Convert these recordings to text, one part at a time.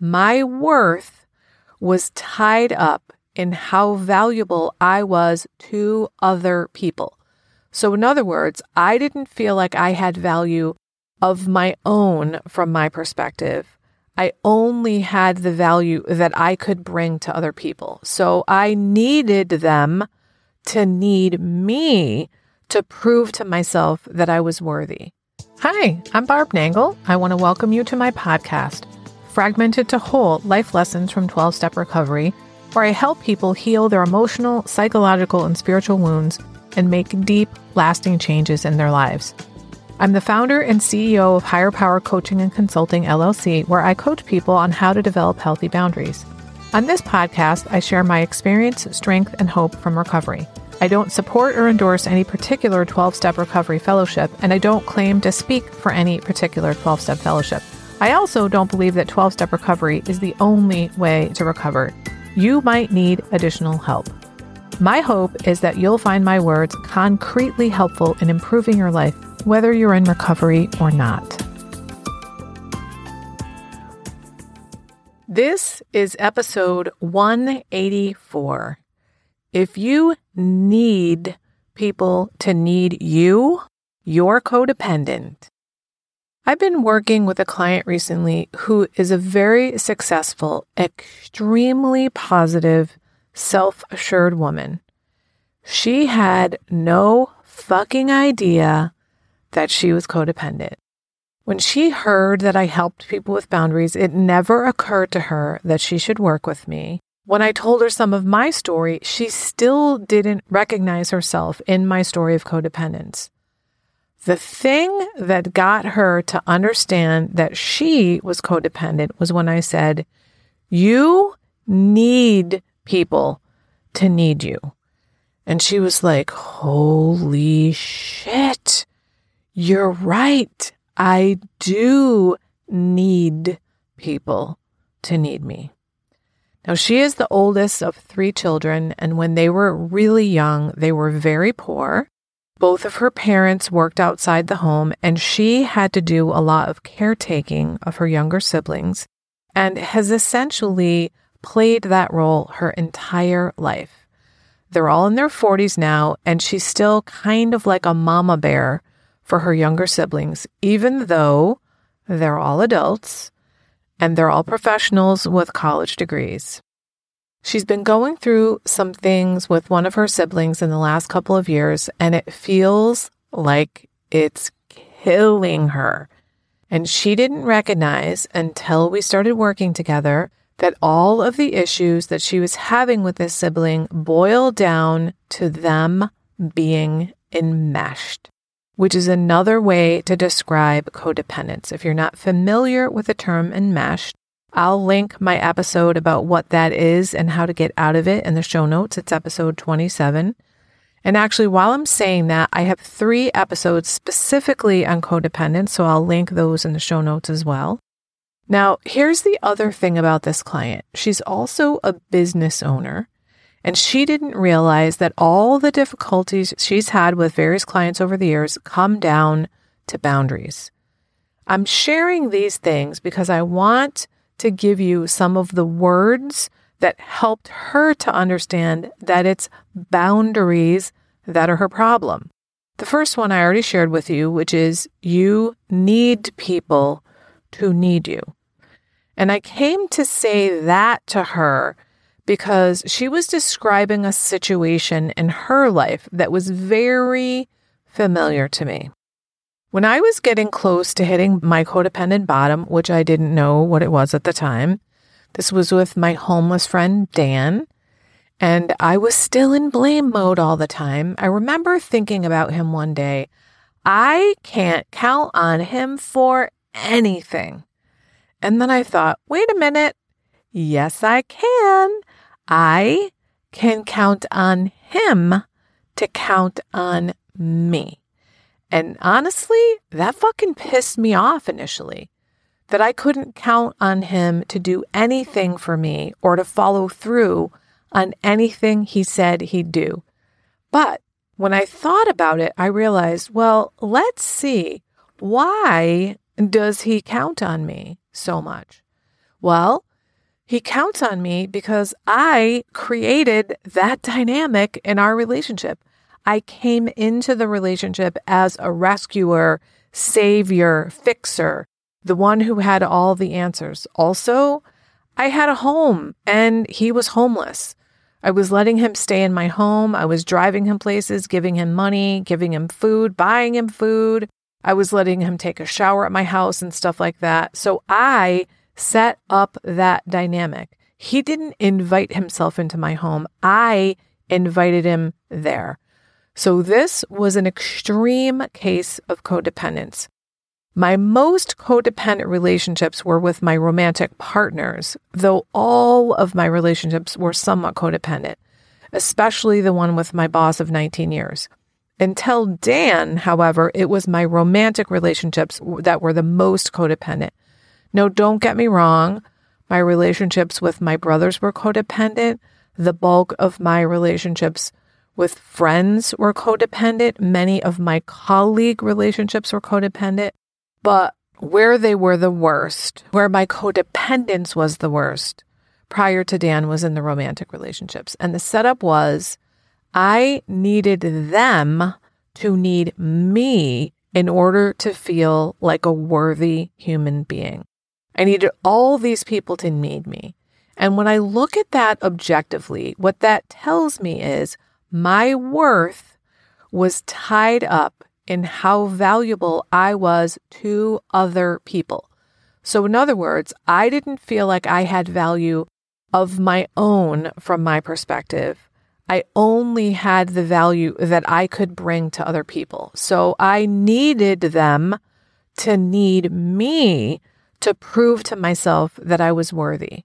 my worth was tied up in how valuable I was to other people. So, in other words, I didn't feel like I had value of my own from my perspective. I only had the value that I could bring to other people. So I needed them to need me to prove to myself that I was worthy. Hi, I'm Barb Nangle. I want to welcome you to my podcast, Fragmented to Whole Life Lessons from 12 Step Recovery, where I help people heal their emotional, psychological, and spiritual wounds and make deep, lasting changes in their lives. I'm the founder and CEO of Higher Power Coaching and Consulting LLC, where I coach people on how to develop healthy boundaries. On this podcast, I share my experience, strength, and hope from recovery. I don't support or endorse any particular 12 step recovery fellowship, and I don't claim to speak for any particular 12 step fellowship. I also don't believe that 12 step recovery is the only way to recover. You might need additional help. My hope is that you'll find my words concretely helpful in improving your life whether you're in recovery or not. This is episode 184. If you need people to need you, you're codependent. I've been working with a client recently who is a very successful, extremely positive, self assured woman. She had no fucking idea that she was codependent. When she heard that I helped people with boundaries, it never occurred to her that she should work with me. When I told her some of my story, she still didn't recognize herself in my story of codependence. The thing that got her to understand that she was codependent was when I said, You need people to need you. And she was like, Holy shit. You're right. I do need people to need me. Now, she is the oldest of three children, and when they were really young, they were very poor. Both of her parents worked outside the home, and she had to do a lot of caretaking of her younger siblings and has essentially played that role her entire life. They're all in their 40s now, and she's still kind of like a mama bear for her younger siblings, even though they're all adults and they're all professionals with college degrees. She's been going through some things with one of her siblings in the last couple of years, and it feels like it's killing her. And she didn't recognize until we started working together that all of the issues that she was having with this sibling boiled down to them being enmeshed which is another way to describe codependence. If you're not familiar with the term enmeshed, I'll link my episode about what that is and how to get out of it in the show notes. It's episode 27. And actually, while I'm saying that, I have three episodes specifically on codependence, so I'll link those in the show notes as well. Now, here's the other thing about this client. She's also a business owner. And she didn't realize that all the difficulties she's had with various clients over the years come down to boundaries. I'm sharing these things because I want to give you some of the words that helped her to understand that it's boundaries that are her problem. The first one I already shared with you, which is you need people to need you. And I came to say that to her because she was describing a situation in her life that was very familiar to me. When I was getting close to hitting my codependent bottom, which I didn't know what it was at the time, this was with my homeless friend Dan, and I was still in blame mode all the time. I remember thinking about him one day. I can't count on him for anything. And then I thought, wait a minute. Yes, I can. I can count on him to count on me. And honestly, that fucking pissed me off initially that I couldn't count on him to do anything for me or to follow through on anything he said he'd do. But when I thought about it, I realized, well, let's see. Why does he count on me so much? Well, he counts on me because I created that dynamic in our relationship. I came into the relationship as a rescuer, savior, fixer, the one who had all the answers. Also, I had a home and he was homeless. I was letting him stay in my home. I was driving him places, giving him money, giving him food, buying him food. I was letting him take a shower at my house and stuff like that. So I set up that dynamic. He didn't invite himself into my home. I invited him there. So this was an extreme case of codependence. My most codependent relationships were with my romantic partners, though all of my relationships were somewhat codependent, especially the one with my boss of 19 years. Until Dan, however, it was my romantic relationships that were the most codependent. No, don't get me wrong. My relationships with my brothers were codependent. The bulk of my relationships with friends were codependent. Many of my colleague relationships were codependent. But where they were the worst, where my codependence was the worst prior to Dan was in the romantic relationships. And the setup was I needed them to need me in order to feel like a worthy human being. I needed all these people to need me. And when I look at that objectively, what that tells me is my worth was tied up in how valuable I was to other people. So, in other words, I didn't feel like I had value of my own from my perspective. I only had the value that I could bring to other people. So I needed them to need me to prove to myself that I was worthy.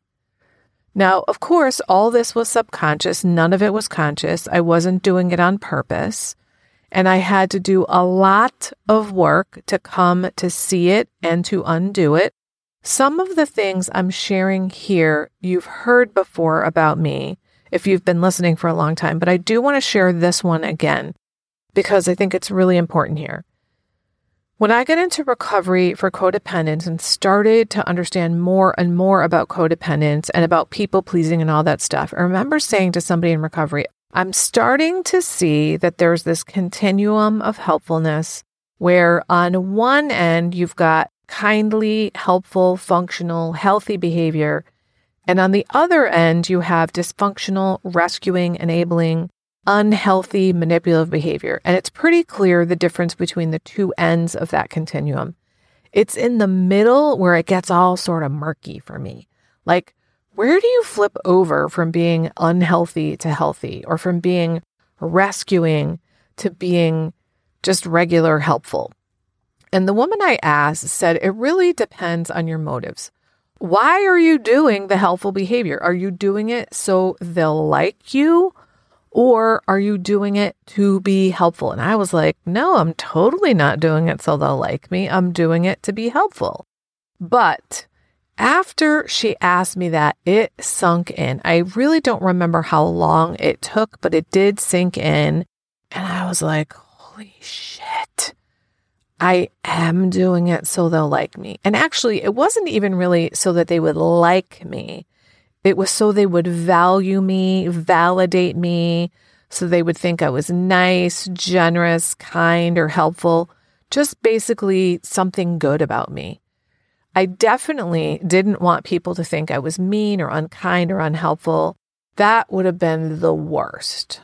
Now, of course, all this was subconscious. None of it was conscious. I wasn't doing it on purpose. And I had to do a lot of work to come to see it and to undo it. Some of the things I'm sharing here, you've heard before about me if you've been listening for a long time, but I do want to share this one again because I think it's really important here. When I got into recovery for codependence and started to understand more and more about codependence and about people pleasing and all that stuff, I remember saying to somebody in recovery, I'm starting to see that there's this continuum of helpfulness where on one end, you've got kindly, helpful, functional, healthy behavior. And on the other end, you have dysfunctional, rescuing, enabling, unhealthy, manipulative behavior. And it's pretty clear the difference between the two ends of that continuum. It's in the middle where it gets all sort of murky for me. Like, where do you flip over from being unhealthy to healthy or from being rescuing to being just regular helpful? And the woman I asked said, It really depends on your motives. Why are you doing the helpful behavior? Are you doing it so they'll like you? Or are you doing it to be helpful? And I was like, No, I'm totally not doing it so they'll like me. I'm doing it to be helpful. But after she asked me that, it sunk in. I really don't remember how long it took, but it did sink in. And I was like, holy shit. I am doing it so they'll like me. And actually, it wasn't even really so that they would like me. It was so they would value me, validate me, so they would think I was nice, generous, kind, or helpful. Just basically something good about me. I definitely didn't want people to think I was mean or unkind or unhelpful. That would have been the worst.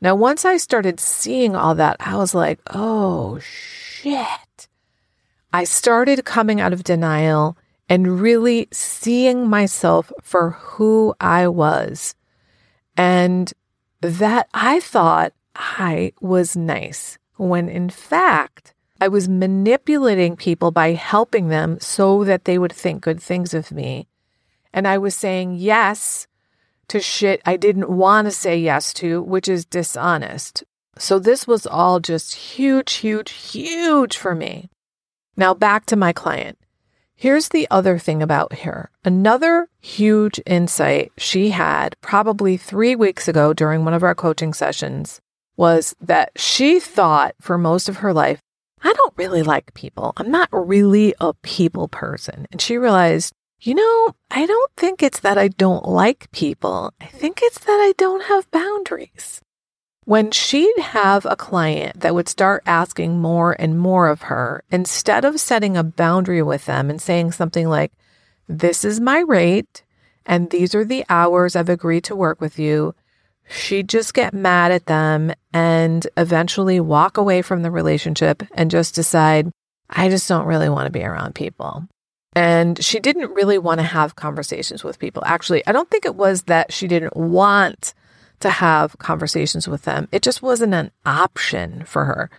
Now, once I started seeing all that, I was like, oh shit. I started coming out of denial and really seeing myself for who I was. And that I thought I was nice when in fact, I was manipulating people by helping them so that they would think good things of me. And I was saying yes to shit I didn't want to say yes to, which is dishonest. So this was all just huge, huge, huge for me. Now back to my client. Here's the other thing about her. Another huge insight she had probably three weeks ago during one of our coaching sessions was that she thought for most of her life I don't really like people. I'm not really a people person. And she realized, you know, I don't think it's that I don't like people. I think it's that I don't have boundaries. When she'd have a client that would start asking more and more of her, instead of setting a boundary with them and saying something like, This is my rate, and these are the hours I've agreed to work with you, she'd just get mad at them and eventually walk away from the relationship and just decide, I just don't really want to be around people. And she didn't really want to have conversations with people. Actually, I don't think it was that she didn't want to have conversations with them. It just wasn't an option for her.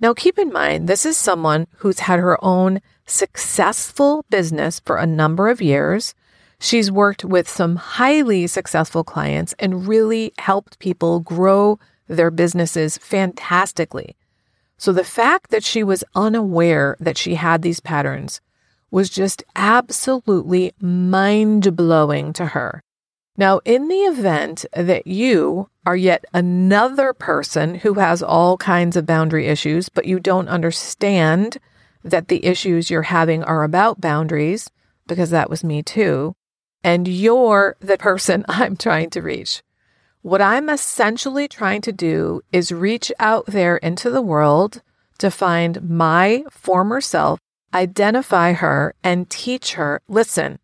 Now, keep in mind, this is someone who's had her own successful business for a number of years. She's worked with some highly successful clients and really helped people grow their businesses fantastically. So the fact that she was unaware that she had these patterns was just absolutely mind blowing to her. Now, in the event that you are yet another person who has all kinds of boundary issues, but you don't understand that the issues you're having are about boundaries, because that was me too, and you're the person I'm trying to reach. What I'm essentially trying to do is reach out there into the world to find my former self, identify her, and teach her listen,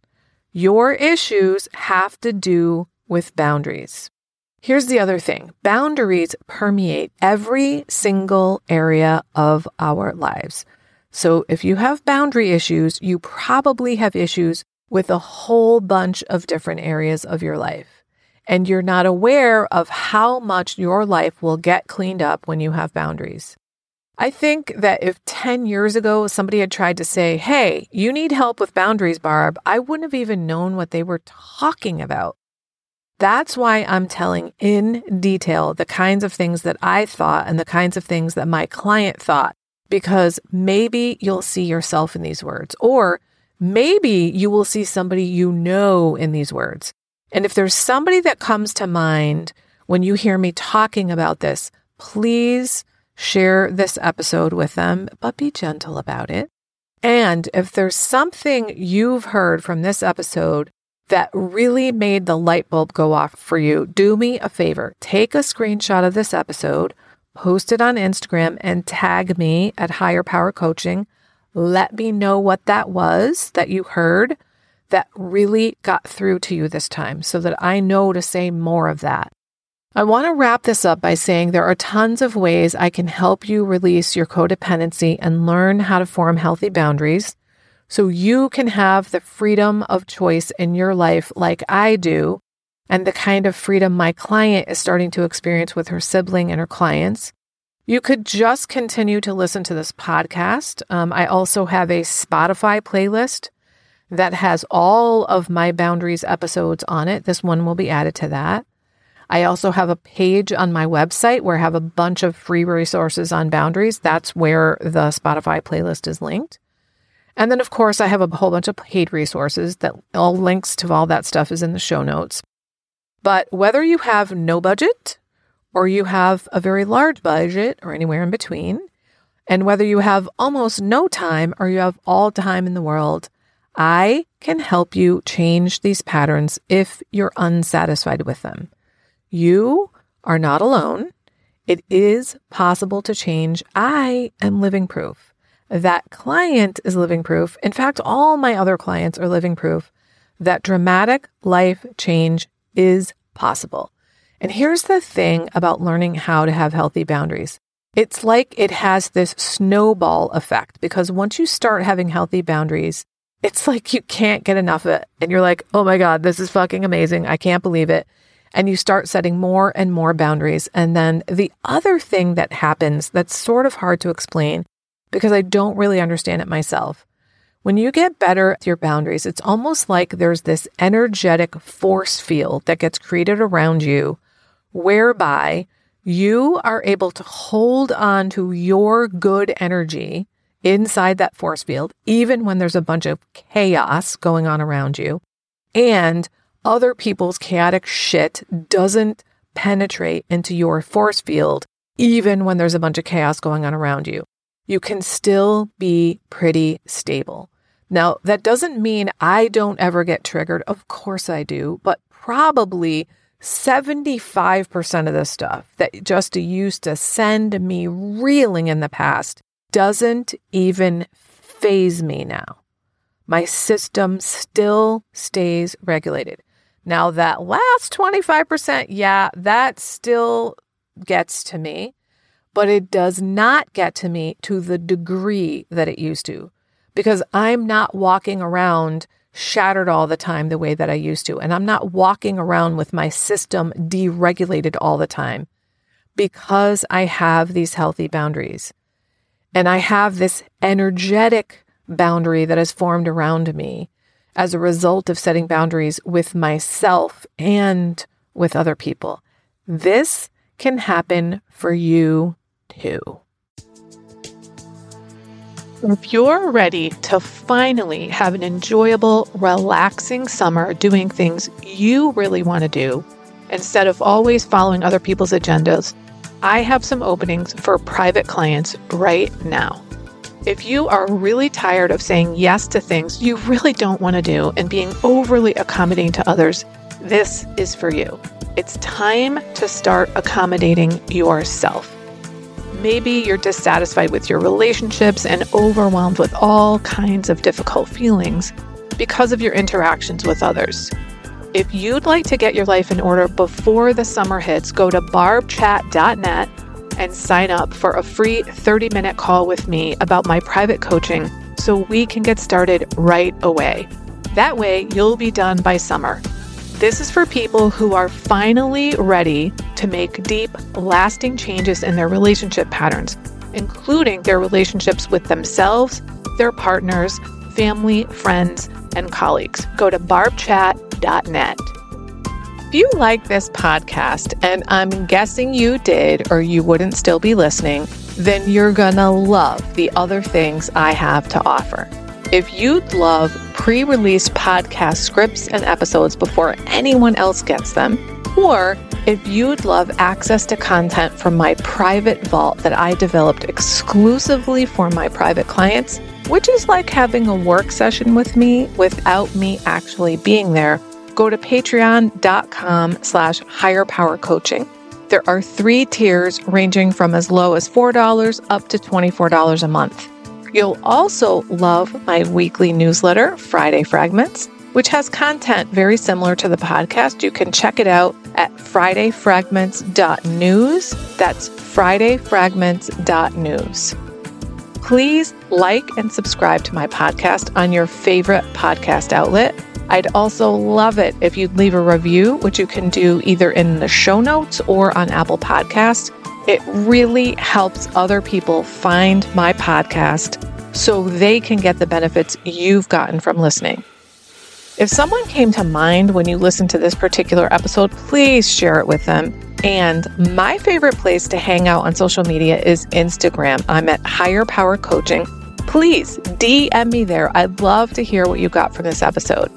your issues have to do with boundaries. Here's the other thing boundaries permeate every single area of our lives. So if you have boundary issues, you probably have issues with a whole bunch of different areas of your life. And you're not aware of how much your life will get cleaned up when you have boundaries. I think that if 10 years ago somebody had tried to say, Hey, you need help with boundaries, Barb, I wouldn't have even known what they were talking about. That's why I'm telling in detail the kinds of things that I thought and the kinds of things that my client thought, because maybe you'll see yourself in these words, or maybe you will see somebody you know in these words. And if there's somebody that comes to mind when you hear me talking about this, please share this episode with them, but be gentle about it. And if there's something you've heard from this episode that really made the light bulb go off for you, do me a favor. Take a screenshot of this episode, post it on Instagram, and tag me at Higher Power Coaching. Let me know what that was that you heard that really got through to you this time so that I know to say more of that. I want to wrap this up by saying there are tons of ways I can help you release your codependency and learn how to form healthy boundaries so you can have the freedom of choice in your life like I do and the kind of freedom my client is starting to experience with her sibling and her clients. You could just continue to listen to this podcast. Um, I also have a Spotify playlist that has all of my boundaries episodes on it. This one will be added to that. I also have a page on my website where I have a bunch of free resources on boundaries. That's where the Spotify playlist is linked. And then, of course, I have a whole bunch of paid resources that all links to all that stuff is in the show notes. But whether you have no budget or you have a very large budget or anywhere in between, and whether you have almost no time or you have all time in the world, I can help you change these patterns if you're unsatisfied with them. You are not alone. It is possible to change. I am living proof. That client is living proof. In fact, all my other clients are living proof that dramatic life change is possible. And here's the thing about learning how to have healthy boundaries. It's like it has this snowball effect because once you start having healthy boundaries, it's like you can't get enough of it. And you're like, oh my God, this is fucking amazing. I can't believe it. And you start setting more and more boundaries. And then the other thing that happens that's sort of hard to explain because I don't really understand it myself when you get better at your boundaries, it's almost like there's this energetic force field that gets created around you whereby you are able to hold on to your good energy inside that force field, even when there's a bunch of chaos going on around you. And other people's chaotic shit doesn't penetrate into your force field, even when there's a bunch of chaos going on around you. You can still be pretty stable. Now, that doesn't mean I don't ever get triggered. Of course I do, but probably 75% of the stuff that just used to send me reeling in the past doesn't even faze me now. My system still stays regulated. Now, that last 25%, yeah, that still gets to me, but it does not get to me to the degree that it used to because I'm not walking around shattered all the time the way that I used to. And I'm not walking around with my system deregulated all the time because I have these healthy boundaries. And I have this energetic boundary that has formed around me as a result of setting boundaries with myself and with other people. This can happen for you too. If you're ready to finally have an enjoyable, relaxing summer doing things you really want to do, instead of always following other people's agendas, I have some openings for private clients right now. If you are really tired of saying yes to things you really don't want to do and being overly accommodating to others, this is for you. It's time to start accommodating yourself. Maybe you're dissatisfied with your relationships and overwhelmed with all kinds of difficult feelings because of your interactions with others. If you'd like to get your life in order before the summer hits, go to barbchat.net and sign up for a free 30 minute call with me about my private coaching so we can get started right away. That way, you'll be done by summer. This is for people who are finally ready to make deep, lasting changes in their relationship patterns, including their relationships with themselves, their partners, family, friends, and colleagues. Go to barbchat.net. If you like this podcast, and I'm guessing you did or you wouldn't still be listening, then you're gonna love the other things I have to offer. If you'd love pre release podcast scripts and episodes before anyone else gets them, or if you'd love access to content from my private vault that I developed exclusively for my private clients, which is like having a work session with me without me actually being there, go to patreon.com slash higher power coaching. There are three tiers ranging from as low as $4 up to $24 a month. You'll also love my weekly newsletter, Friday Fragments, which has content very similar to the podcast. You can check it out at fridayfragments.news. That's fridayfragments.news. Please like and subscribe to my podcast on your favorite podcast outlet. I'd also love it if you'd leave a review, which you can do either in the show notes or on Apple Podcasts. It really helps other people find my podcast so they can get the benefits you've gotten from listening. If someone came to mind when you listened to this particular episode, please share it with them. And my favorite place to hang out on social media is Instagram. I'm at Higher Power Coaching. Please DM me there. I'd love to hear what you got from this episode.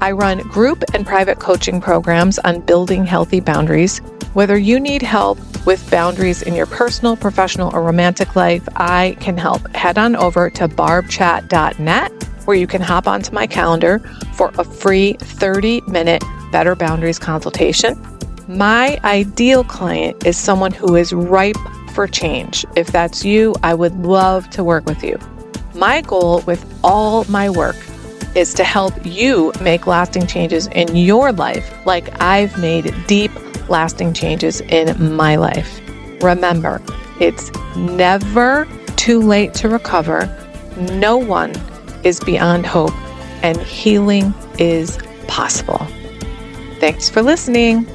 I run group and private coaching programs on building healthy boundaries. Whether you need help with boundaries in your personal, professional, or romantic life, I can help. Head on over to barbchat.net where you can hop onto my calendar for a free 30 minute Better Boundaries consultation. My ideal client is someone who is ripe for change. If that's you, I would love to work with you. My goal with all my work is to help you make lasting changes in your life, like I've made deep, lasting changes in my life. Remember, it's never too late to recover. No one is beyond hope, and healing is possible. Thanks for listening.